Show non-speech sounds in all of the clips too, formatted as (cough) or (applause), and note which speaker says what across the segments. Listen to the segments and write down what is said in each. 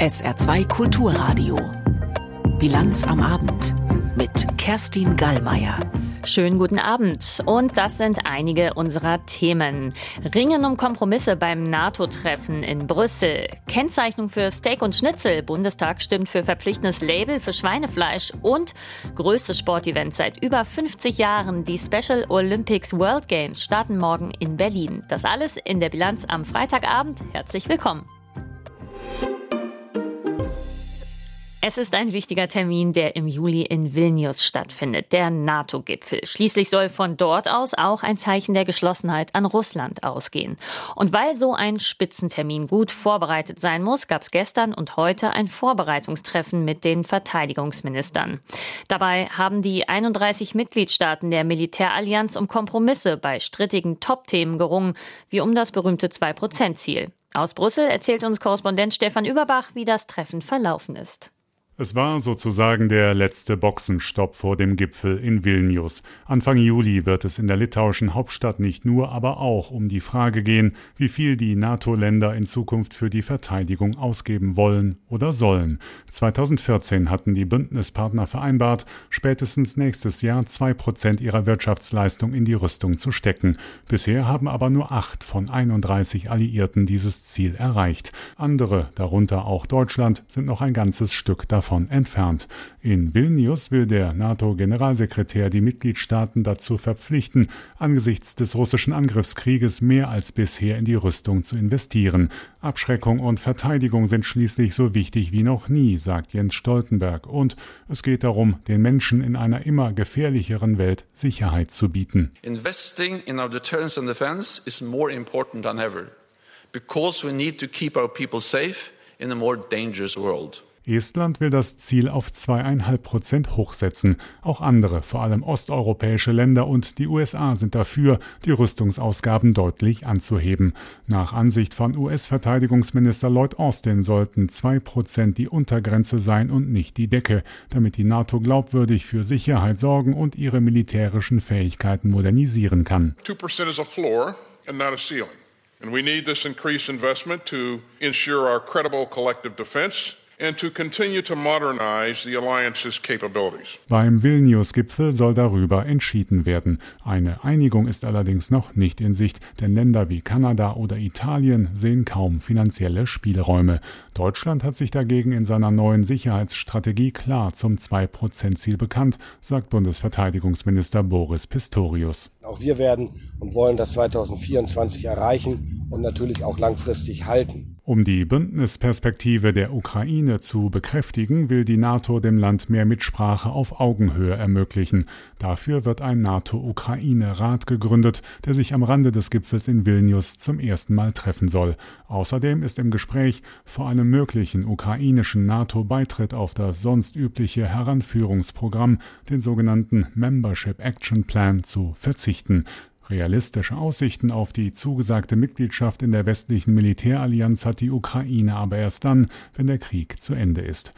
Speaker 1: SR2 Kulturradio. Bilanz am Abend mit Kerstin Gallmeier.
Speaker 2: Schönen guten Abend. Und das sind einige unserer Themen. Ringen um Kompromisse beim NATO-Treffen in Brüssel. Kennzeichnung für Steak und Schnitzel. Bundestag stimmt für verpflichtendes Label für Schweinefleisch. Und größtes Sportevent seit über 50 Jahren. Die Special Olympics World Games starten morgen in Berlin. Das alles in der Bilanz am Freitagabend. Herzlich willkommen. Es ist ein wichtiger Termin, der im Juli in Vilnius stattfindet, der NATO-Gipfel. Schließlich soll von dort aus auch ein Zeichen der Geschlossenheit an Russland ausgehen. Und weil so ein Spitzentermin gut vorbereitet sein muss, gab es gestern und heute ein Vorbereitungstreffen mit den Verteidigungsministern. Dabei haben die 31 Mitgliedstaaten der Militärallianz um Kompromisse bei strittigen Top-Themen gerungen, wie um das berühmte 2-Prozent-Ziel. Aus Brüssel erzählt uns Korrespondent Stefan Überbach, wie das Treffen verlaufen ist.
Speaker 3: Es war sozusagen der letzte Boxenstopp vor dem Gipfel in Vilnius. Anfang Juli wird es in der litauischen Hauptstadt nicht nur, aber auch um die Frage gehen, wie viel die NATO-Länder in Zukunft für die Verteidigung ausgeben wollen oder sollen. 2014 hatten die Bündnispartner vereinbart, spätestens nächstes Jahr zwei Prozent ihrer Wirtschaftsleistung in die Rüstung zu stecken. Bisher haben aber nur acht von 31 Alliierten dieses Ziel erreicht. Andere, darunter auch Deutschland, sind noch ein ganzes Stück davon davon entfernt. In Vilnius will der NATO-Generalsekretär die Mitgliedstaaten dazu verpflichten, angesichts des russischen Angriffskrieges mehr als bisher in die Rüstung zu investieren. Abschreckung und Verteidigung sind schließlich so wichtig wie noch nie, sagt Jens Stoltenberg. Und es geht darum, den Menschen in einer immer gefährlicheren Welt Sicherheit zu bieten.
Speaker 4: Investing in our deterrence and defense is more important than ever because we need to keep our people safe in a more dangerous world.
Speaker 3: Estland will das Ziel auf zweieinhalb Prozent hochsetzen. Auch andere, vor allem osteuropäische Länder und die USA sind dafür, die Rüstungsausgaben deutlich anzuheben. Nach Ansicht von US-Verteidigungsminister Lloyd Austin sollten zwei Prozent die Untergrenze sein und nicht die Decke, damit die NATO glaubwürdig für Sicherheit sorgen und ihre militärischen Fähigkeiten modernisieren kann.
Speaker 5: 2% is a floor and not a ceiling. And we need this increased investment to ensure our credible collective defense and to continue to modernize the alliance's capabilities.
Speaker 3: Beim Vilnius-Gipfel soll darüber entschieden werden. Eine Einigung ist allerdings noch nicht in Sicht, denn Länder wie Kanada oder Italien sehen kaum finanzielle Spielräume. Deutschland hat sich dagegen in seiner neuen Sicherheitsstrategie klar zum 2-Prozent-Ziel bekannt, sagt Bundesverteidigungsminister Boris Pistorius.
Speaker 6: Auch wir werden und wollen das 2024 erreichen und natürlich auch langfristig halten.
Speaker 3: Um die Bündnisperspektive der Ukraine zu bekräftigen, will die NATO dem Land mehr Mitsprache auf Augenhöhe ermöglichen. Dafür wird ein NATO-Ukraine-Rat gegründet, der sich am Rande des Gipfels in Vilnius zum ersten Mal treffen soll. Außerdem ist im Gespräch, vor einem möglichen ukrainischen NATO-Beitritt auf das sonst übliche Heranführungsprogramm, den sogenannten Membership Action Plan, zu verzichten. Realistische Aussichten auf die zugesagte Mitgliedschaft in der westlichen Militärallianz hat die Ukraine aber erst dann, wenn der Krieg zu Ende ist.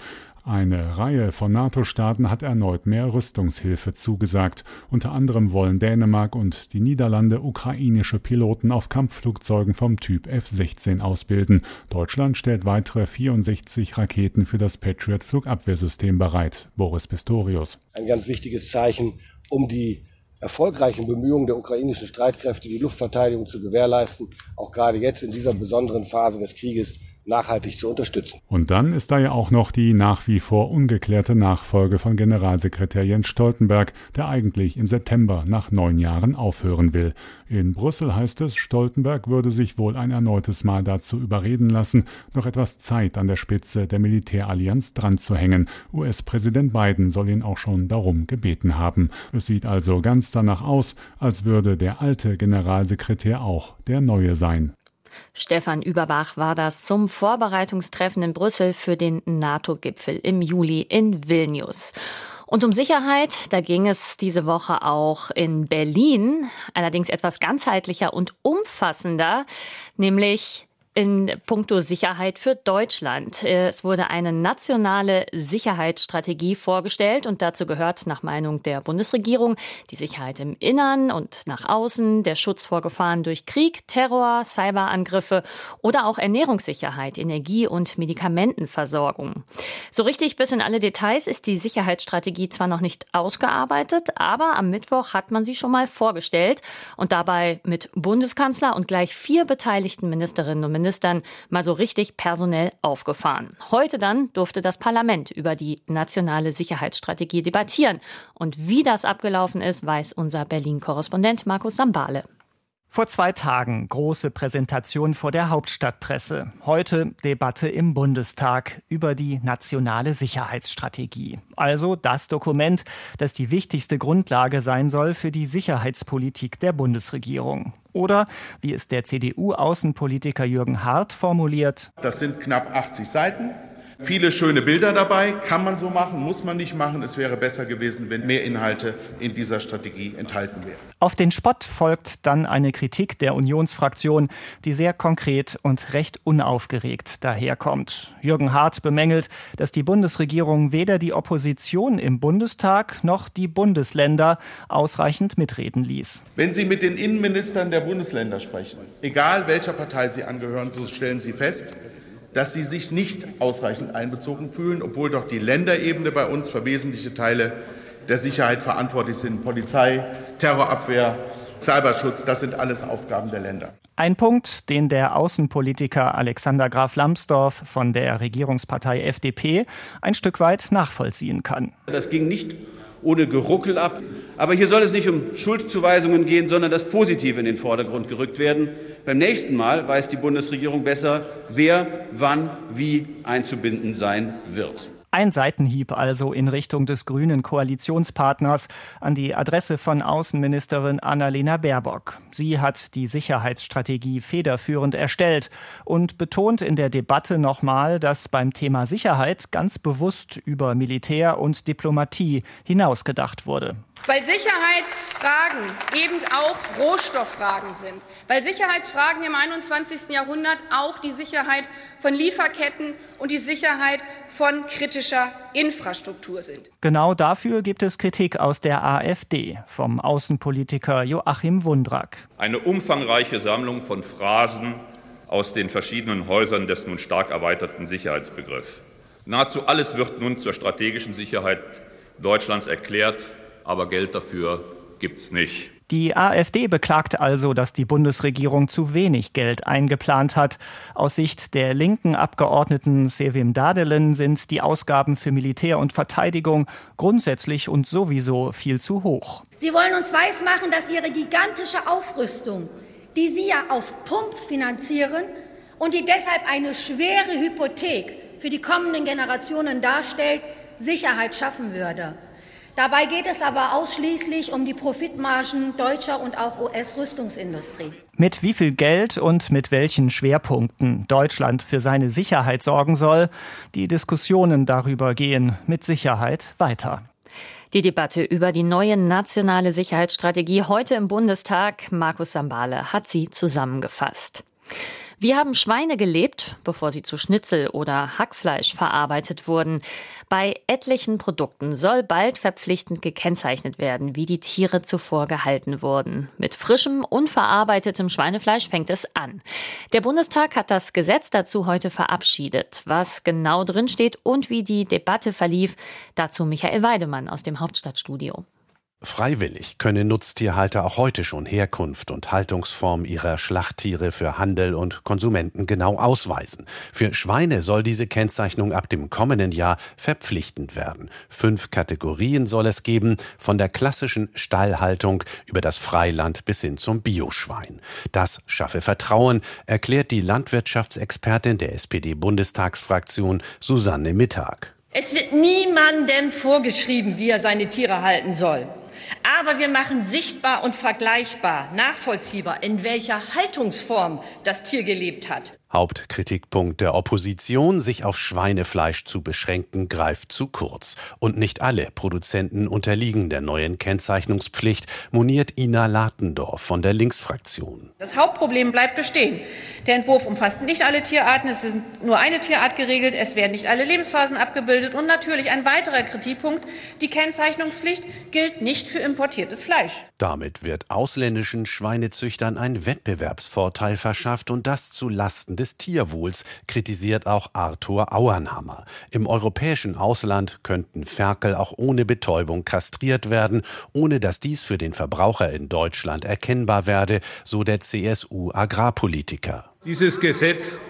Speaker 3: Eine Reihe von NATO-Staaten hat erneut mehr Rüstungshilfe zugesagt. Unter anderem wollen Dänemark und die Niederlande ukrainische Piloten auf Kampfflugzeugen vom Typ F-16 ausbilden. Deutschland stellt weitere 64 Raketen für das Patriot-Flugabwehrsystem bereit. Boris Pistorius.
Speaker 6: Ein ganz wichtiges Zeichen, um die erfolgreichen Bemühungen der ukrainischen Streitkräfte, die Luftverteidigung zu gewährleisten, auch gerade jetzt in dieser besonderen Phase des Krieges nachhaltig zu unterstützen.
Speaker 3: Und dann ist da ja auch noch die nach wie vor ungeklärte Nachfolge von Generalsekretär Jens Stoltenberg, der eigentlich im September nach neun Jahren aufhören will. In Brüssel heißt es, Stoltenberg würde sich wohl ein erneutes Mal dazu überreden lassen, noch etwas Zeit an der Spitze der Militärallianz dran zu hängen. US-Präsident Biden soll ihn auch schon darum gebeten haben. Es sieht also ganz danach aus, als würde der alte Generalsekretär auch der neue sein.
Speaker 2: Stefan Überbach war das zum Vorbereitungstreffen in Brüssel für den NATO-Gipfel im Juli in Vilnius. Und um Sicherheit, da ging es diese Woche auch in Berlin, allerdings etwas ganzheitlicher und umfassender, nämlich in puncto Sicherheit für Deutschland. Es wurde eine nationale Sicherheitsstrategie vorgestellt und dazu gehört nach Meinung der Bundesregierung die Sicherheit im Innern und nach außen, der Schutz vor Gefahren durch Krieg, Terror, Cyberangriffe oder auch Ernährungssicherheit, Energie- und Medikamentenversorgung. So richtig bis in alle Details ist die Sicherheitsstrategie zwar noch nicht ausgearbeitet, aber am Mittwoch hat man sie schon mal vorgestellt und dabei mit Bundeskanzler und gleich vier beteiligten Ministerinnen und Ministern mal so richtig personell aufgefahren. Heute dann durfte das Parlament über die nationale Sicherheitsstrategie debattieren. Und wie das abgelaufen ist, weiß unser Berlin-Korrespondent Markus Sambale.
Speaker 7: Vor zwei Tagen große Präsentation vor der Hauptstadtpresse. Heute Debatte im Bundestag über die nationale Sicherheitsstrategie. Also das Dokument, das die wichtigste Grundlage sein soll für die Sicherheitspolitik der Bundesregierung. Oder, wie es der CDU-Außenpolitiker Jürgen Hart formuliert,
Speaker 8: das sind knapp 80 Seiten. Viele schöne Bilder dabei, kann man so machen, muss man nicht machen. Es wäre besser gewesen, wenn mehr Inhalte in dieser Strategie enthalten wären.
Speaker 7: Auf den Spott folgt dann eine Kritik der Unionsfraktion, die sehr konkret und recht unaufgeregt daherkommt. Jürgen Hart bemängelt, dass die Bundesregierung weder die Opposition im Bundestag noch die Bundesländer ausreichend mitreden ließ.
Speaker 8: Wenn Sie mit den Innenministern der Bundesländer sprechen, egal welcher Partei Sie angehören, so stellen Sie fest, dass sie sich nicht ausreichend einbezogen fühlen, obwohl doch die Länderebene bei uns für wesentliche Teile der Sicherheit verantwortlich sind. Polizei, Terrorabwehr, Cyberschutz, das sind alles Aufgaben der Länder.
Speaker 7: Ein Punkt, den der Außenpolitiker Alexander Graf Lambsdorff von der Regierungspartei FDP ein Stück weit nachvollziehen kann.
Speaker 9: Das ging nicht ohne Geruckel ab. Aber hier soll es nicht um Schuldzuweisungen gehen, sondern das Positive in den Vordergrund gerückt werden. Beim nächsten Mal weiß die Bundesregierung besser, wer wann wie einzubinden sein wird.
Speaker 7: Ein Seitenhieb also in Richtung des grünen Koalitionspartners an die Adresse von Außenministerin Annalena Baerbock. Sie hat die Sicherheitsstrategie federführend erstellt und betont in der Debatte nochmal, dass beim Thema Sicherheit ganz bewusst über Militär und Diplomatie hinausgedacht wurde.
Speaker 10: Weil Sicherheitsfragen eben auch Rohstofffragen sind. Weil Sicherheitsfragen im 21. Jahrhundert auch die Sicherheit von Lieferketten und die Sicherheit von kritischer Infrastruktur sind.
Speaker 7: Genau dafür gibt es Kritik aus der AfD vom Außenpolitiker Joachim Wundrack.
Speaker 11: Eine umfangreiche Sammlung von Phrasen aus den verschiedenen Häusern des nun stark erweiterten Sicherheitsbegriffs. Nahezu alles wird nun zur strategischen Sicherheit Deutschlands erklärt aber Geld dafür gibt es nicht.
Speaker 7: Die AfD beklagt also, dass die Bundesregierung zu wenig Geld eingeplant hat. Aus Sicht der linken Abgeordneten Sevim Dadelen sind die Ausgaben für Militär und Verteidigung grundsätzlich und sowieso viel zu hoch.
Speaker 12: Sie wollen uns weismachen, dass ihre gigantische Aufrüstung, die sie ja auf Pump finanzieren und die deshalb eine schwere Hypothek für die kommenden Generationen darstellt, Sicherheit schaffen würde. Dabei geht es aber ausschließlich um die Profitmargen deutscher und auch US-Rüstungsindustrie.
Speaker 7: Mit wie viel Geld und mit welchen Schwerpunkten Deutschland für seine Sicherheit sorgen soll, die Diskussionen darüber gehen mit Sicherheit weiter.
Speaker 2: Die Debatte über die neue nationale Sicherheitsstrategie heute im Bundestag, Markus Sambale hat sie zusammengefasst. Wie haben Schweine gelebt, bevor sie zu Schnitzel oder Hackfleisch verarbeitet wurden? Bei etlichen Produkten soll bald verpflichtend gekennzeichnet werden, wie die Tiere zuvor gehalten wurden. Mit frischem, unverarbeitetem Schweinefleisch fängt es an. Der Bundestag hat das Gesetz dazu heute verabschiedet. Was genau drinsteht und wie die Debatte verlief, dazu Michael Weidemann aus dem Hauptstadtstudio.
Speaker 13: Freiwillig können Nutztierhalter auch heute schon Herkunft und Haltungsform ihrer Schlachttiere für Handel und Konsumenten genau ausweisen. Für Schweine soll diese Kennzeichnung ab dem kommenden Jahr verpflichtend werden. Fünf Kategorien soll es geben, von der klassischen Stallhaltung über das Freiland bis hin zum Bioschwein. Das schaffe Vertrauen, erklärt die Landwirtschaftsexpertin der SPD-Bundestagsfraktion Susanne Mittag.
Speaker 14: Es wird niemandem vorgeschrieben, wie er seine Tiere halten soll. Aber wir machen sichtbar und vergleichbar, nachvollziehbar, in welcher Haltungsform das Tier gelebt hat.
Speaker 13: Hauptkritikpunkt der Opposition, sich auf Schweinefleisch zu beschränken, greift zu kurz. Und nicht alle Produzenten unterliegen der neuen Kennzeichnungspflicht, moniert Ina Latendorf von der Linksfraktion.
Speaker 15: Das Hauptproblem bleibt bestehen. Der Entwurf umfasst nicht alle Tierarten, es ist nur eine Tierart geregelt, es werden nicht alle Lebensphasen abgebildet und natürlich ein weiterer Kritikpunkt, die Kennzeichnungspflicht gilt nicht für importiertes Fleisch.
Speaker 13: Damit wird ausländischen Schweinezüchtern ein Wettbewerbsvorteil verschafft und das zu Lasten des Tierwohls, kritisiert auch Arthur Auernhammer. Im europäischen Ausland könnten Ferkel auch ohne Betäubung kastriert werden, ohne dass dies für den Verbraucher in Deutschland erkennbar werde, so der CSU-Agrarpolitiker.
Speaker 16: Dieses Gesetz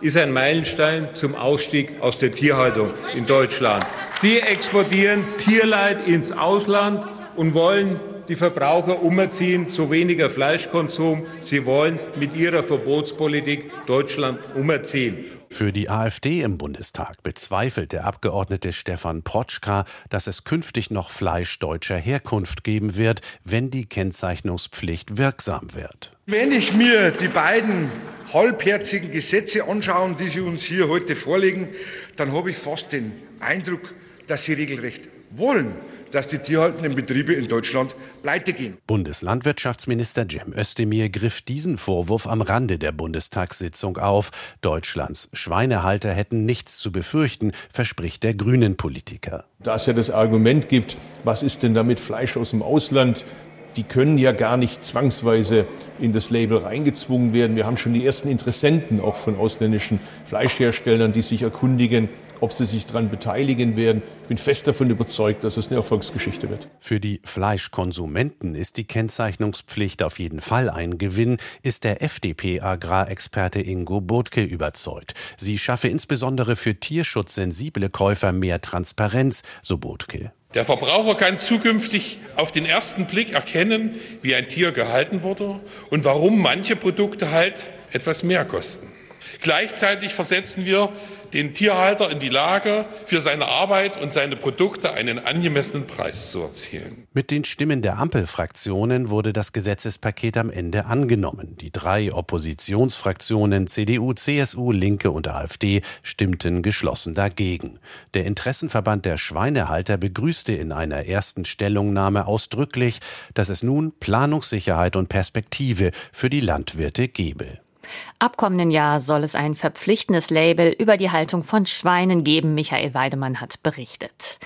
Speaker 16: ist ein Meilenstein zum Ausstieg aus der Tierhaltung in Deutschland. Sie exportieren Tierleid ins Ausland und wollen die Verbraucher umerziehen zu weniger Fleischkonsum. Sie wollen mit ihrer Verbotspolitik Deutschland umerziehen.
Speaker 13: Für die AfD im Bundestag bezweifelt der Abgeordnete Stefan Protschka, dass es künftig noch Fleisch deutscher Herkunft geben wird, wenn die Kennzeichnungspflicht wirksam wird.
Speaker 17: Wenn ich mir die beiden halbherzigen Gesetze anschaue, die Sie uns hier heute vorlegen, dann habe ich fast den Eindruck, dass Sie regelrecht wollen, dass die tierhaltenden Betriebe in Deutschland pleite gehen.
Speaker 13: Bundeslandwirtschaftsminister Cem Özdemir griff diesen Vorwurf am Rande der Bundestagssitzung auf. Deutschlands Schweinehalter hätten nichts zu befürchten, verspricht der Grünen-Politiker.
Speaker 16: Da es ja das Argument gibt, was ist denn damit Fleisch aus dem Ausland? Die können ja gar nicht zwangsweise in das Label reingezwungen werden. Wir haben schon die ersten Interessenten auch von ausländischen Fleischherstellern, die sich erkundigen, ob sie sich daran beteiligen werden. Ich bin fest davon überzeugt, dass es eine Erfolgsgeschichte wird.
Speaker 13: Für die Fleischkonsumenten ist die Kennzeichnungspflicht auf jeden Fall ein Gewinn, ist der FDP-Agrarexperte Ingo Burtke überzeugt. Sie schaffe insbesondere für tierschutzsensible Käufer mehr Transparenz, so Burtke.
Speaker 18: Der Verbraucher kann zukünftig auf den ersten Blick erkennen, wie ein Tier gehalten wurde und warum manche Produkte halt etwas mehr kosten. Gleichzeitig versetzen wir den Tierhalter in die Lage, für seine Arbeit und seine Produkte einen angemessenen Preis zu erzielen.
Speaker 13: Mit den Stimmen der Ampelfraktionen wurde das Gesetzespaket am Ende angenommen. Die drei Oppositionsfraktionen CDU, CSU, Linke und AfD stimmten geschlossen dagegen. Der Interessenverband der Schweinehalter begrüßte in einer ersten Stellungnahme ausdrücklich, dass es nun Planungssicherheit und Perspektive für die Landwirte gebe.
Speaker 2: Ab kommenden Jahr soll es ein verpflichtendes Label über die Haltung von Schweinen geben, Michael Weidemann hat berichtet.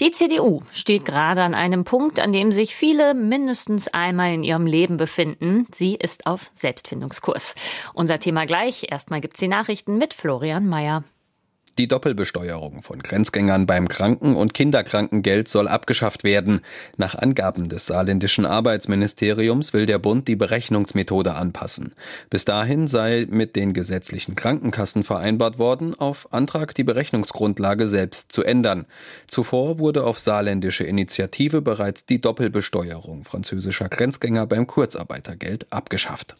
Speaker 2: Die CDU steht gerade an einem Punkt, an dem sich viele mindestens einmal in ihrem Leben befinden. Sie ist auf Selbstfindungskurs. Unser Thema gleich. Erstmal gibt's die Nachrichten mit Florian Mayer.
Speaker 19: Die Doppelbesteuerung von Grenzgängern beim Kranken- und Kinderkrankengeld soll abgeschafft werden. Nach Angaben des saarländischen Arbeitsministeriums will der Bund die Berechnungsmethode anpassen. Bis dahin sei mit den gesetzlichen Krankenkassen vereinbart worden, auf Antrag die Berechnungsgrundlage selbst zu ändern. Zuvor wurde auf saarländische Initiative bereits die Doppelbesteuerung französischer Grenzgänger beim Kurzarbeitergeld abgeschafft.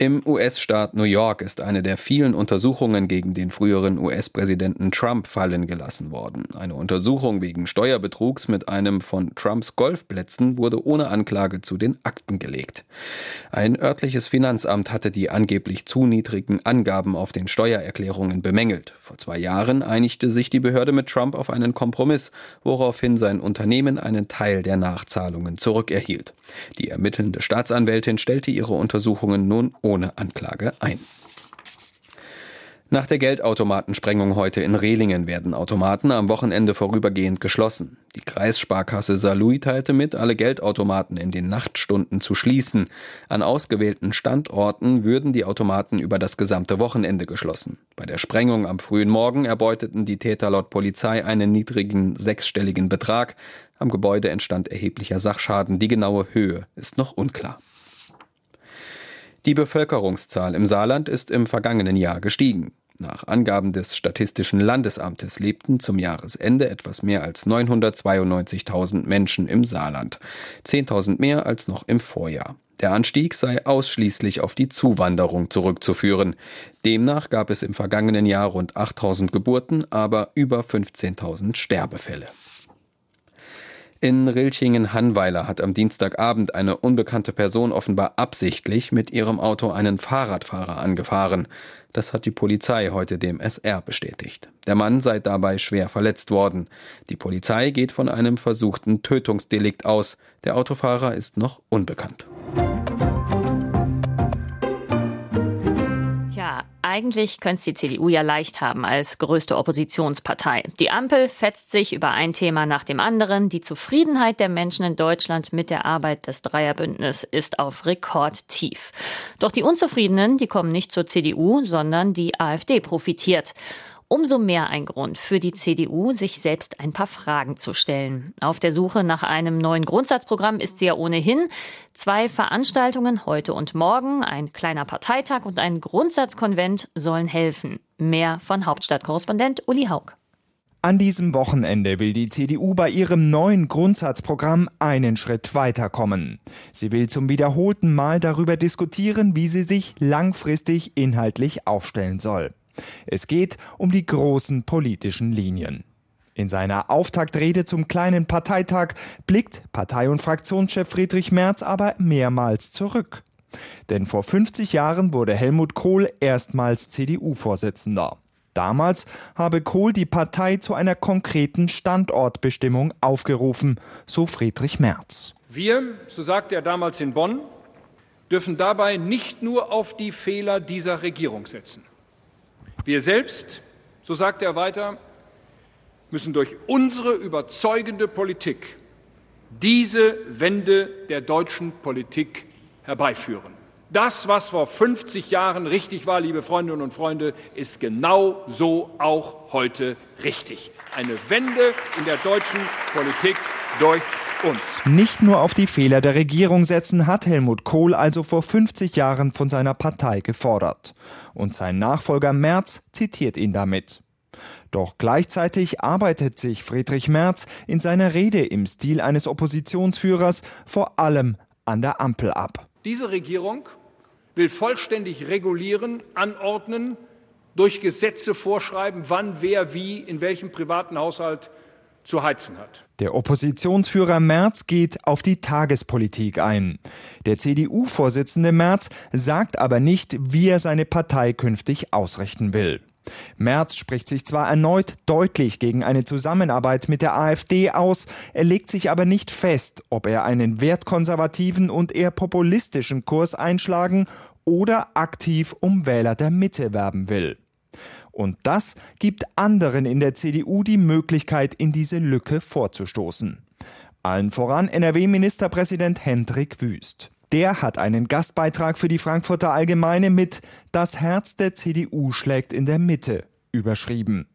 Speaker 19: Im US-Staat New York ist eine der vielen Untersuchungen gegen den früheren US-Präsidenten Trump fallen gelassen worden. Eine Untersuchung wegen Steuerbetrugs mit einem von Trumps Golfplätzen wurde ohne Anklage zu den Akten gelegt. Ein örtliches Finanzamt hatte die angeblich zu niedrigen Angaben auf den Steuererklärungen bemängelt. Vor zwei Jahren einigte sich die Behörde mit Trump auf einen Kompromiss, woraufhin sein Unternehmen einen Teil der Nachzahlungen zurückerhielt. Die ermittelnde Staatsanwältin stellte ihre Untersuchungen nun ohne Anklage ein. Nach der Geldautomatensprengung heute in Rehlingen werden Automaten am Wochenende vorübergehend geschlossen. Die Kreissparkasse Saarlouis teilte mit, alle Geldautomaten in den Nachtstunden zu schließen. An ausgewählten Standorten würden die Automaten über das gesamte Wochenende geschlossen. Bei der Sprengung am frühen Morgen erbeuteten die Täter laut Polizei einen niedrigen sechsstelligen Betrag. Am Gebäude entstand erheblicher Sachschaden. Die genaue Höhe ist noch unklar. Die Bevölkerungszahl im Saarland ist im vergangenen Jahr gestiegen. Nach Angaben des Statistischen Landesamtes lebten zum Jahresende etwas mehr als 992.000 Menschen im Saarland. 10.000 mehr als noch im Vorjahr. Der Anstieg sei ausschließlich auf die Zuwanderung zurückzuführen. Demnach gab es im vergangenen Jahr rund 8000 Geburten, aber über 15.000 Sterbefälle. In Rilchingen-Hannweiler hat am Dienstagabend eine unbekannte Person offenbar absichtlich mit ihrem Auto einen Fahrradfahrer angefahren. Das hat die Polizei heute dem SR bestätigt. Der Mann sei dabei schwer verletzt worden. Die Polizei geht von einem versuchten Tötungsdelikt aus. Der Autofahrer ist noch unbekannt.
Speaker 2: Eigentlich könnte es die CDU ja leicht haben als größte Oppositionspartei. Die Ampel fetzt sich über ein Thema nach dem anderen. Die Zufriedenheit der Menschen in Deutschland mit der Arbeit des Dreierbündnisses ist auf Rekordtief. Doch die Unzufriedenen, die kommen nicht zur CDU, sondern die AfD profitiert. Umso mehr ein Grund für die CDU, sich selbst ein paar Fragen zu stellen. Auf der Suche nach einem neuen Grundsatzprogramm ist sie ja ohnehin. Zwei Veranstaltungen heute und morgen, ein kleiner Parteitag und ein Grundsatzkonvent sollen helfen. Mehr von Hauptstadtkorrespondent Uli Haug.
Speaker 20: An diesem Wochenende will die CDU bei ihrem neuen Grundsatzprogramm einen Schritt weiterkommen. Sie will zum wiederholten Mal darüber diskutieren, wie sie sich langfristig inhaltlich aufstellen soll. Es geht um die großen politischen Linien. In seiner Auftaktrede zum kleinen Parteitag blickt Partei- und Fraktionschef Friedrich Merz aber mehrmals zurück. Denn vor 50 Jahren wurde Helmut Kohl erstmals CDU-Vorsitzender. Damals habe Kohl die Partei zu einer konkreten Standortbestimmung aufgerufen, so Friedrich Merz.
Speaker 21: Wir, so sagte er damals in Bonn, dürfen dabei nicht nur auf die Fehler dieser Regierung setzen. Wir selbst, so sagte er weiter, müssen durch unsere überzeugende Politik diese Wende der deutschen Politik herbeiführen. Das, was vor 50 Jahren richtig war, liebe Freundinnen und Freunde, ist genau so auch heute richtig. Eine Wende in der deutschen Politik durch uns.
Speaker 20: Nicht nur auf die Fehler der Regierung setzen, hat Helmut Kohl also vor 50 Jahren von seiner Partei gefordert. Und sein Nachfolger Merz zitiert ihn damit. Doch gleichzeitig arbeitet sich Friedrich Merz in seiner Rede im Stil eines Oppositionsführers vor allem an der Ampel ab.
Speaker 21: Diese Regierung will vollständig regulieren, anordnen, durch Gesetze vorschreiben, wann wer wie in welchem privaten Haushalt zu heizen hat.
Speaker 20: Der Oppositionsführer Merz geht auf die Tagespolitik ein. Der CDU-Vorsitzende Merz sagt aber nicht, wie er seine Partei künftig ausrichten will. Merz spricht sich zwar erneut deutlich gegen eine Zusammenarbeit mit der AfD aus, er legt sich aber nicht fest, ob er einen wertkonservativen und eher populistischen Kurs einschlagen oder aktiv um Wähler der Mitte werben will. Und das gibt anderen in der CDU die Möglichkeit, in diese Lücke vorzustoßen. Allen voran NRW-Ministerpräsident Hendrik Wüst. Der hat einen Gastbeitrag für die Frankfurter Allgemeine mit Das Herz der CDU schlägt in der Mitte überschrieben.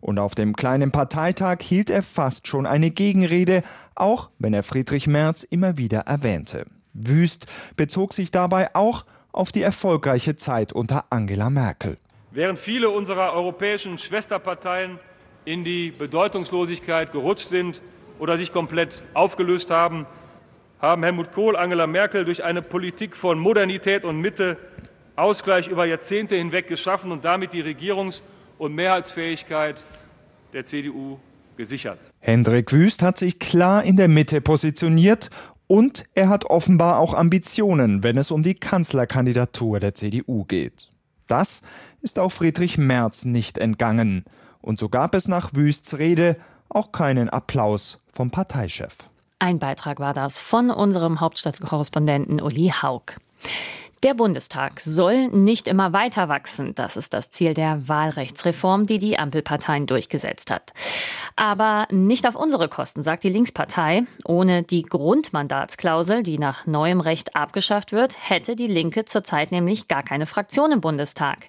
Speaker 20: Und auf dem kleinen Parteitag hielt er fast schon eine Gegenrede, auch wenn er Friedrich Merz immer wieder erwähnte. Wüst bezog sich dabei auch auf die erfolgreiche Zeit unter Angela Merkel.
Speaker 21: Während viele unserer europäischen Schwesterparteien in die Bedeutungslosigkeit gerutscht sind oder sich komplett aufgelöst haben, haben Helmut Kohl, Angela Merkel durch eine Politik von Modernität und Mitte Ausgleich über Jahrzehnte hinweg geschaffen und damit die Regierungs- und Mehrheitsfähigkeit der CDU gesichert.
Speaker 20: Hendrik Wüst hat sich klar in der Mitte positioniert und er hat offenbar auch Ambitionen, wenn es um die Kanzlerkandidatur der CDU geht. Das ist auch Friedrich Merz nicht entgangen. Und so gab es nach Wüsts Rede auch keinen Applaus vom Parteichef.
Speaker 2: Ein Beitrag war das von unserem Hauptstadtkorrespondenten Uli Haug. Der Bundestag soll nicht immer weiter wachsen. Das ist das Ziel der Wahlrechtsreform, die die Ampelparteien durchgesetzt hat. Aber nicht auf unsere Kosten, sagt die Linkspartei. Ohne die Grundmandatsklausel, die nach neuem Recht abgeschafft wird, hätte die Linke zurzeit nämlich gar keine Fraktion im Bundestag.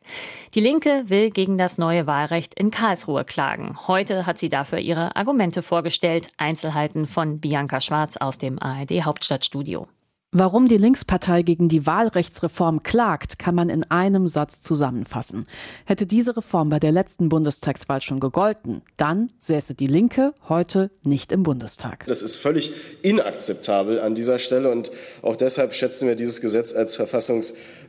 Speaker 2: Die Linke will gegen das neue Wahlrecht in Karlsruhe klagen. Heute hat sie dafür ihre Argumente vorgestellt. Einzelheiten von Bianca Schwarz aus dem ARD Hauptstadtstudio.
Speaker 22: Warum die Linkspartei gegen die Wahlrechtsreform klagt, kann man in einem Satz zusammenfassen. Hätte diese Reform bei der letzten Bundestagswahl schon gegolten, dann säße die Linke heute nicht im Bundestag.
Speaker 23: Das ist völlig inakzeptabel an dieser Stelle und auch deshalb schätzen wir dieses Gesetz als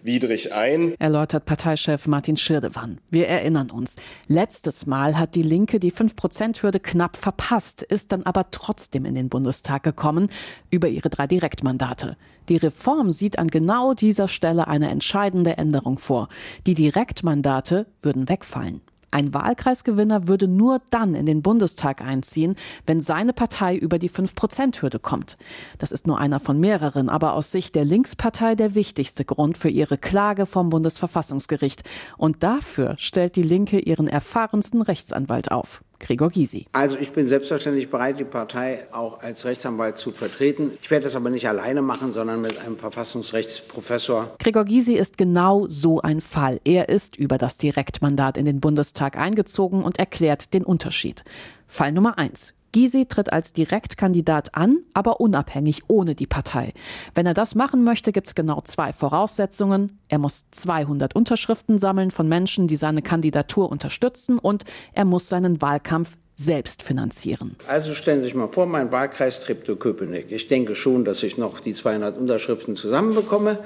Speaker 23: verfassungswidrig ein.
Speaker 22: Erläutert Parteichef Martin Schirdewan. Wir erinnern uns, letztes Mal hat die Linke die 5-Prozent-Hürde knapp verpasst, ist dann aber trotzdem in den Bundestag gekommen über ihre drei Direktmandate. Die Reform sieht an genau dieser Stelle eine entscheidende Änderung vor. Die Direktmandate würden wegfallen. Ein Wahlkreisgewinner würde nur dann in den Bundestag einziehen, wenn seine Partei über die 5-Prozent-Hürde kommt. Das ist nur einer von mehreren, aber aus Sicht der Linkspartei der wichtigste Grund für ihre Klage vom Bundesverfassungsgericht. Und dafür stellt die Linke ihren erfahrensten Rechtsanwalt auf. Gregor Gysi.
Speaker 24: Also ich bin selbstverständlich bereit, die Partei auch als Rechtsanwalt zu vertreten. Ich werde das aber nicht alleine machen, sondern mit einem Verfassungsrechtsprofessor.
Speaker 22: Gregor Gysi ist genau so ein Fall. Er ist über das Direktmandat in den Bundestag eingezogen und erklärt den Unterschied. Fall Nummer eins. Gysi tritt als Direktkandidat an, aber unabhängig ohne die Partei. Wenn er das machen möchte, gibt es genau zwei Voraussetzungen. Er muss 200 Unterschriften sammeln von Menschen, die seine Kandidatur unterstützen und er muss seinen Wahlkampf selbst finanzieren.
Speaker 24: Also stellen Sie sich mal vor, mein Wahlkreis Treptow-Köpenick. Ich denke schon, dass ich noch die 200 Unterschriften zusammenbekomme.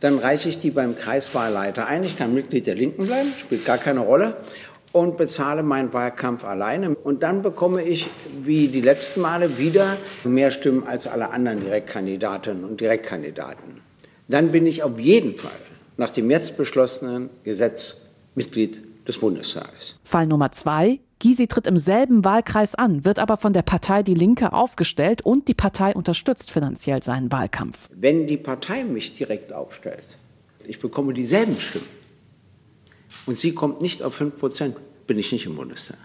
Speaker 24: Dann reiche ich die beim Kreiswahlleiter ein. Ich kann Mitglied der Linken bleiben, spielt gar keine Rolle und bezahle meinen Wahlkampf alleine. Und dann bekomme ich, wie die letzten Male, wieder mehr Stimmen als alle anderen Direktkandidatinnen und Direktkandidaten. Dann bin ich auf jeden Fall nach dem jetzt beschlossenen Gesetz Mitglied des Bundestages.
Speaker 22: Fall Nummer zwei. Gysi tritt im selben Wahlkreis an, wird aber von der Partei Die Linke aufgestellt und die Partei unterstützt finanziell seinen Wahlkampf.
Speaker 24: Wenn die Partei mich direkt aufstellt, ich bekomme dieselben Stimmen und sie kommt nicht auf 5 Prozent, bin ich nicht im Bundestag.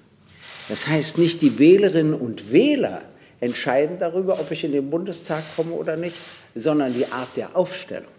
Speaker 24: Das heißt, nicht die Wählerinnen und Wähler entscheiden darüber, ob ich in den Bundestag komme oder nicht, sondern die Art der Aufstellung.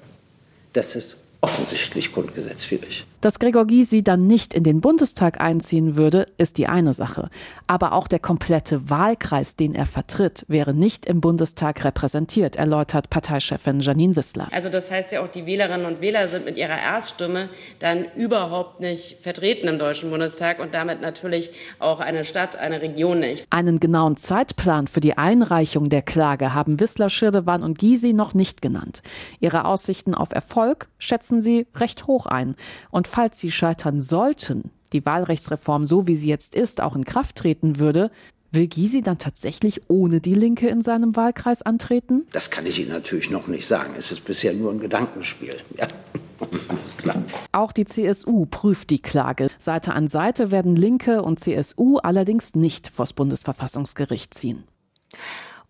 Speaker 24: Das ist offensichtlich grundgesetzwidrig.
Speaker 22: Dass Gregor Gysi dann nicht in den Bundestag einziehen würde, ist die eine Sache. Aber auch der komplette Wahlkreis, den er vertritt, wäre nicht im Bundestag repräsentiert, erläutert Parteichefin Janine Wissler.
Speaker 25: Also das heißt ja auch, die Wählerinnen und Wähler sind mit ihrer Erststimme dann überhaupt nicht vertreten im Deutschen Bundestag und damit natürlich auch eine Stadt, eine Region nicht.
Speaker 22: Einen genauen Zeitplan für die Einreichung der Klage haben Wissler, Schirdewan und Gysi noch nicht genannt. Ihre Aussichten auf Erfolg schätzen sie recht hoch ein. Und falls sie scheitern sollten, die Wahlrechtsreform so wie sie jetzt ist auch in Kraft treten würde, Will Gysi dann tatsächlich ohne die Linke in seinem Wahlkreis antreten?
Speaker 24: Das kann ich Ihnen natürlich noch nicht sagen. Es ist bisher nur ein Gedankenspiel. (laughs) Ja. ist klar.
Speaker 22: Auch die CSU prüft die Klage. Seite an Seite werden Linke und CSU allerdings nicht vors Bundesverfassungsgericht ziehen.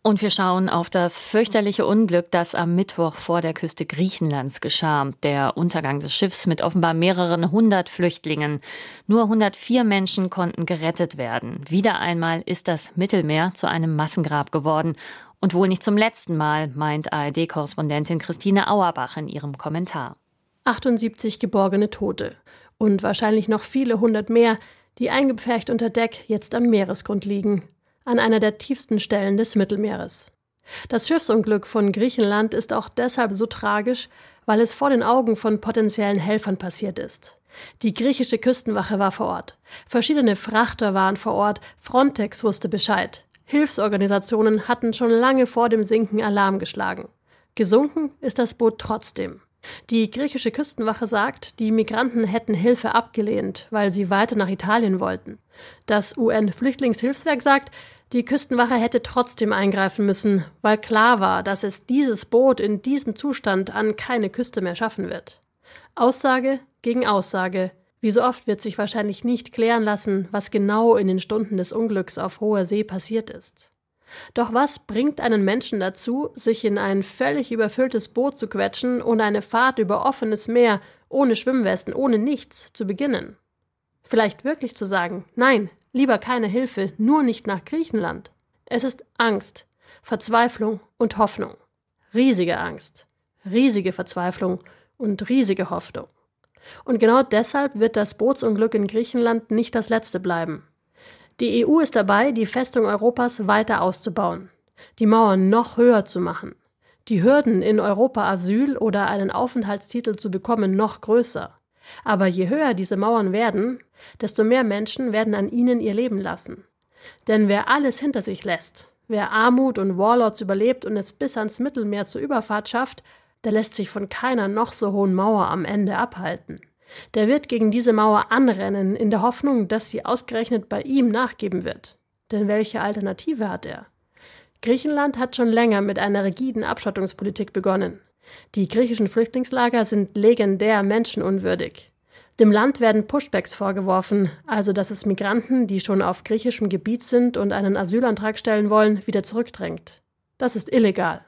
Speaker 2: Und wir schauen auf das fürchterliche Unglück, das am Mittwoch vor der Küste Griechenlands geschah. Der Untergang des Schiffs mit offenbar mehreren hundert Flüchtlingen. Nur 104 Menschen konnten gerettet werden. Wieder einmal ist das Mittelmeer zu einem Massengrab geworden. Und wohl nicht zum letzten Mal, meint ARD-Korrespondentin Christine Auerbach in ihrem Kommentar.
Speaker 26: 78 geborgene Tote und wahrscheinlich noch viele hundert mehr, die eingepfercht unter Deck jetzt am Meeresgrund liegen an einer der tiefsten Stellen des Mittelmeeres. Das Schiffsunglück von Griechenland ist auch deshalb so tragisch, weil es vor den Augen von potenziellen Helfern passiert ist. Die griechische Küstenwache war vor Ort. Verschiedene Frachter waren vor Ort. Frontex wusste Bescheid. Hilfsorganisationen hatten schon lange vor dem Sinken Alarm geschlagen. Gesunken ist das Boot trotzdem. Die griechische Küstenwache sagt, die Migranten hätten Hilfe abgelehnt, weil sie weiter nach Italien wollten. Das UN-Flüchtlingshilfswerk sagt, die Küstenwache hätte trotzdem eingreifen müssen, weil klar war, dass es dieses Boot in diesem Zustand an keine Küste mehr schaffen wird. Aussage gegen Aussage. Wie so oft wird sich wahrscheinlich nicht klären lassen, was genau in den Stunden des Unglücks auf hoher See passiert ist. Doch was bringt einen Menschen dazu, sich in ein völlig überfülltes Boot zu quetschen und eine Fahrt über offenes Meer, ohne Schwimmwesten, ohne nichts, zu beginnen? Vielleicht wirklich zu sagen, nein, Lieber keine Hilfe, nur nicht nach Griechenland. Es ist Angst, Verzweiflung und Hoffnung. Riesige Angst, riesige Verzweiflung und riesige Hoffnung. Und genau deshalb wird das Bootsunglück in Griechenland nicht das letzte bleiben. Die EU ist dabei, die Festung Europas weiter auszubauen, die Mauern noch höher zu machen. die Hürden, in Europa Asyl oder einen Aufenthaltstitel zu bekommen, noch größer. Aber je höher diese Mauern werden, desto mehr Menschen werden an ihnen ihr Leben lassen. Denn wer alles hinter sich lässt, wer Armut und Warlords überlebt und es bis ans Mittelmeer zur Überfahrt schafft, der lässt sich von keiner noch so hohen Mauer am Ende abhalten. Der wird gegen diese Mauer anrennen, in der Hoffnung, dass sie ausgerechnet bei ihm nachgeben wird. Denn welche Alternative hat er? Griechenland hat schon länger mit einer rigiden Abschottungspolitik begonnen. Die griechischen Flüchtlingslager sind legendär menschenunwürdig. Dem Land werden Pushbacks vorgeworfen, also dass es Migranten, die schon auf griechischem Gebiet sind und einen Asylantrag stellen wollen, wieder zurückdrängt. Das ist illegal.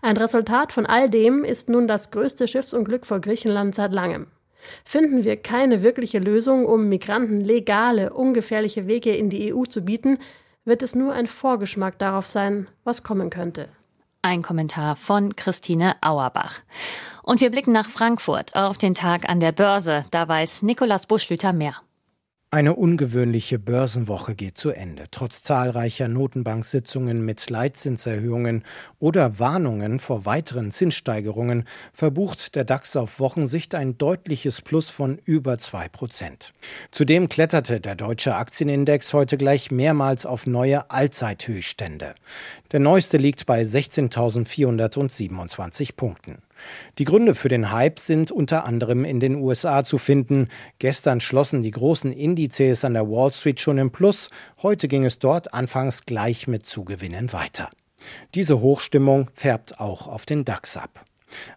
Speaker 26: Ein Resultat von all dem ist nun das größte Schiffsunglück vor Griechenland seit langem. Finden wir keine wirkliche Lösung, um Migranten legale, ungefährliche Wege in die EU zu bieten, wird es nur ein Vorgeschmack darauf sein, was kommen könnte.
Speaker 2: Ein Kommentar von Christine Auerbach. Und wir blicken nach Frankfurt auf den Tag an der Börse. Da weiß Nikolaus Buschlüter mehr.
Speaker 27: Eine ungewöhnliche Börsenwoche geht zu Ende. Trotz zahlreicher Notenbanksitzungen mit Leitzinserhöhungen oder Warnungen vor weiteren Zinssteigerungen verbucht der DAX auf Wochensicht ein deutliches Plus von über zwei Prozent. Zudem kletterte der deutsche Aktienindex heute gleich mehrmals auf neue Allzeithöchststände. Der neueste liegt bei 16.427 Punkten. Die Gründe für den Hype sind unter anderem in den USA zu finden. Gestern schlossen die großen Indizes an der Wall Street schon im Plus. Heute ging es dort anfangs gleich mit Zugewinnen weiter. Diese Hochstimmung färbt auch auf den DAX ab.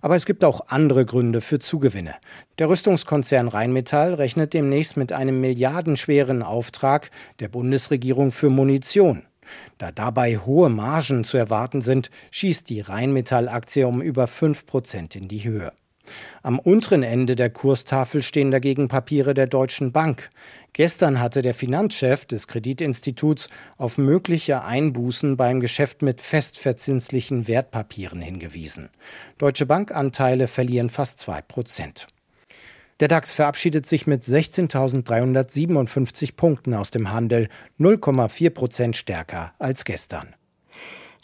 Speaker 27: Aber es gibt auch andere Gründe für Zugewinne. Der Rüstungskonzern Rheinmetall rechnet demnächst mit einem milliardenschweren Auftrag der Bundesregierung für Munition. Da dabei hohe Margen zu erwarten sind, schießt die Rheinmetall-Aktie um über 5 Prozent in die Höhe. Am unteren Ende der Kurstafel stehen dagegen Papiere der Deutschen Bank. Gestern hatte der Finanzchef des Kreditinstituts auf mögliche Einbußen beim Geschäft mit festverzinslichen Wertpapieren hingewiesen. Deutsche Bankanteile verlieren fast 2 Prozent. Der DAX verabschiedet sich mit 16.357 Punkten aus dem Handel, 0,4 Prozent stärker als gestern.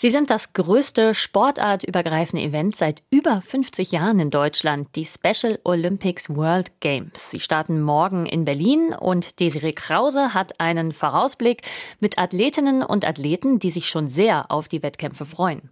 Speaker 2: Sie sind das größte sportartübergreifende Event seit über 50 Jahren in Deutschland, die Special Olympics World Games. Sie starten morgen in Berlin und Desiree Krause hat einen Vorausblick mit Athletinnen und Athleten, die sich schon sehr auf die Wettkämpfe freuen.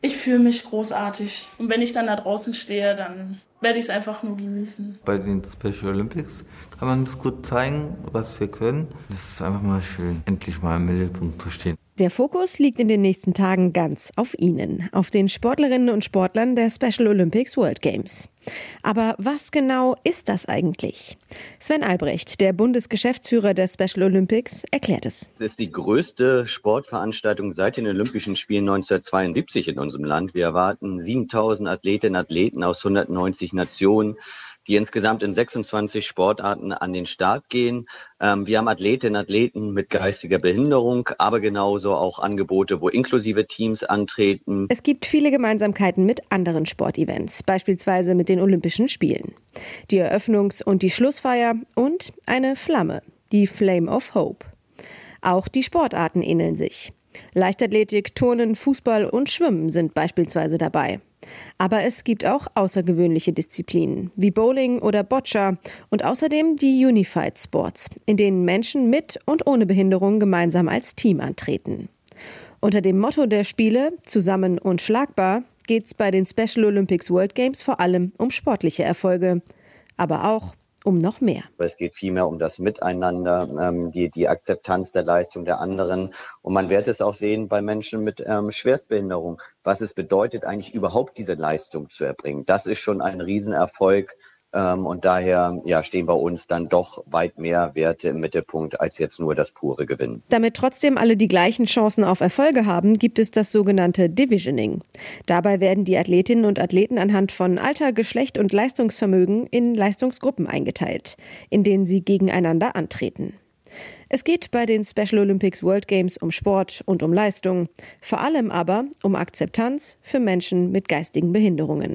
Speaker 28: Ich fühle mich großartig. Und wenn ich dann da draußen stehe, dann werde ich es einfach nur genießen.
Speaker 29: Bei den Special Olympics kann man es gut zeigen, was wir können. Es ist einfach mal schön, endlich mal im Mittelpunkt zu stehen.
Speaker 30: Der Fokus liegt in den nächsten Tagen ganz auf Ihnen, auf den Sportlerinnen und Sportlern der Special Olympics World Games. Aber was genau ist das eigentlich? Sven Albrecht, der Bundesgeschäftsführer der Special Olympics, erklärt es.
Speaker 31: Es ist die größte Sportveranstaltung seit den Olympischen Spielen 1972 in unserem Land. Wir erwarten 7000 Athletinnen und Athleten aus 190 Nationen die insgesamt in 26 Sportarten an den Start gehen. Ähm, wir haben Athletinnen und Athleten mit geistiger Behinderung, aber genauso auch Angebote, wo inklusive Teams antreten.
Speaker 30: Es gibt viele Gemeinsamkeiten mit anderen Sportevents, beispielsweise mit den Olympischen Spielen. Die Eröffnungs- und die Schlussfeier und eine Flamme, die Flame of Hope. Auch die Sportarten ähneln sich. Leichtathletik, Turnen, Fußball und Schwimmen sind beispielsweise dabei. Aber es gibt auch außergewöhnliche Disziplinen wie Bowling oder Boccia und außerdem die Unified Sports, in denen Menschen mit und ohne Behinderung gemeinsam als Team antreten. Unter dem Motto der Spiele Zusammen und schlagbar geht es bei den Special Olympics World Games vor allem um sportliche Erfolge, aber auch um noch mehr.
Speaker 31: Es geht vielmehr um das Miteinander, ähm, die, die Akzeptanz der Leistung der anderen. Und man wird es auch sehen bei Menschen mit ähm, Schwerstbehinderung, was es bedeutet, eigentlich überhaupt diese Leistung zu erbringen. Das ist schon ein Riesenerfolg und daher ja, stehen bei uns dann doch weit mehr Werte im Mittelpunkt als jetzt nur das pure Gewinnen.
Speaker 30: Damit trotzdem alle die gleichen Chancen auf Erfolge haben, gibt es das sogenannte Divisioning. Dabei werden die Athletinnen und Athleten anhand von Alter, Geschlecht und Leistungsvermögen in Leistungsgruppen eingeteilt, in denen sie gegeneinander antreten. Es geht bei den Special Olympics World Games um Sport und um Leistung, vor allem aber um Akzeptanz für Menschen mit geistigen Behinderungen.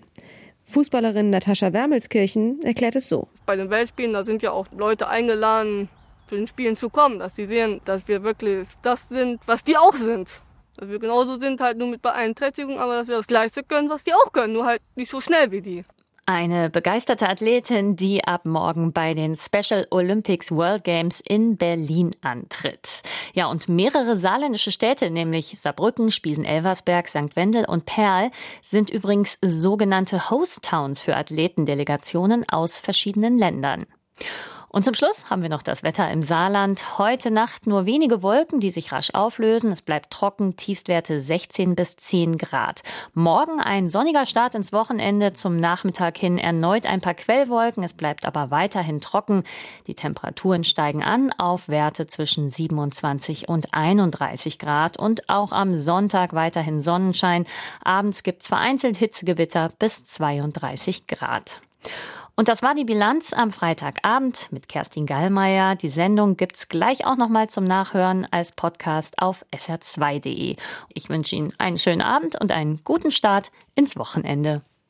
Speaker 30: Fußballerin Natascha Wermelskirchen erklärt es so.
Speaker 32: Bei den Weltspielen, da sind ja auch Leute eingeladen, zu den Spielen zu kommen, dass sie sehen, dass wir wirklich das sind, was die auch sind. Dass wir genauso sind, halt nur mit Beeinträchtigung, aber dass wir das Gleiche können, was die auch können, nur halt nicht so schnell wie die.
Speaker 2: Eine begeisterte Athletin, die ab morgen bei den Special Olympics World Games in Berlin antritt. Ja, und mehrere saarländische Städte, nämlich Saarbrücken, Spiesen-Elversberg, St. Wendel und Perl, sind übrigens sogenannte Host Towns für Athletendelegationen aus verschiedenen Ländern. Und zum Schluss haben wir noch das Wetter im Saarland. Heute Nacht nur wenige Wolken, die sich rasch auflösen. Es bleibt trocken, Tiefstwerte 16 bis 10 Grad. Morgen ein sonniger Start ins Wochenende. Zum Nachmittag hin erneut ein paar Quellwolken. Es bleibt aber weiterhin trocken. Die Temperaturen steigen an auf Werte zwischen 27 und 31 Grad. Und auch am Sonntag weiterhin Sonnenschein. Abends gibt's vereinzelt Hitzegewitter bis 32 Grad. Und das war die Bilanz am Freitagabend mit Kerstin Gallmeier. Die Sendung gibt's gleich auch nochmal zum Nachhören als Podcast auf sr2.de. Ich wünsche Ihnen einen schönen Abend und einen guten Start ins Wochenende.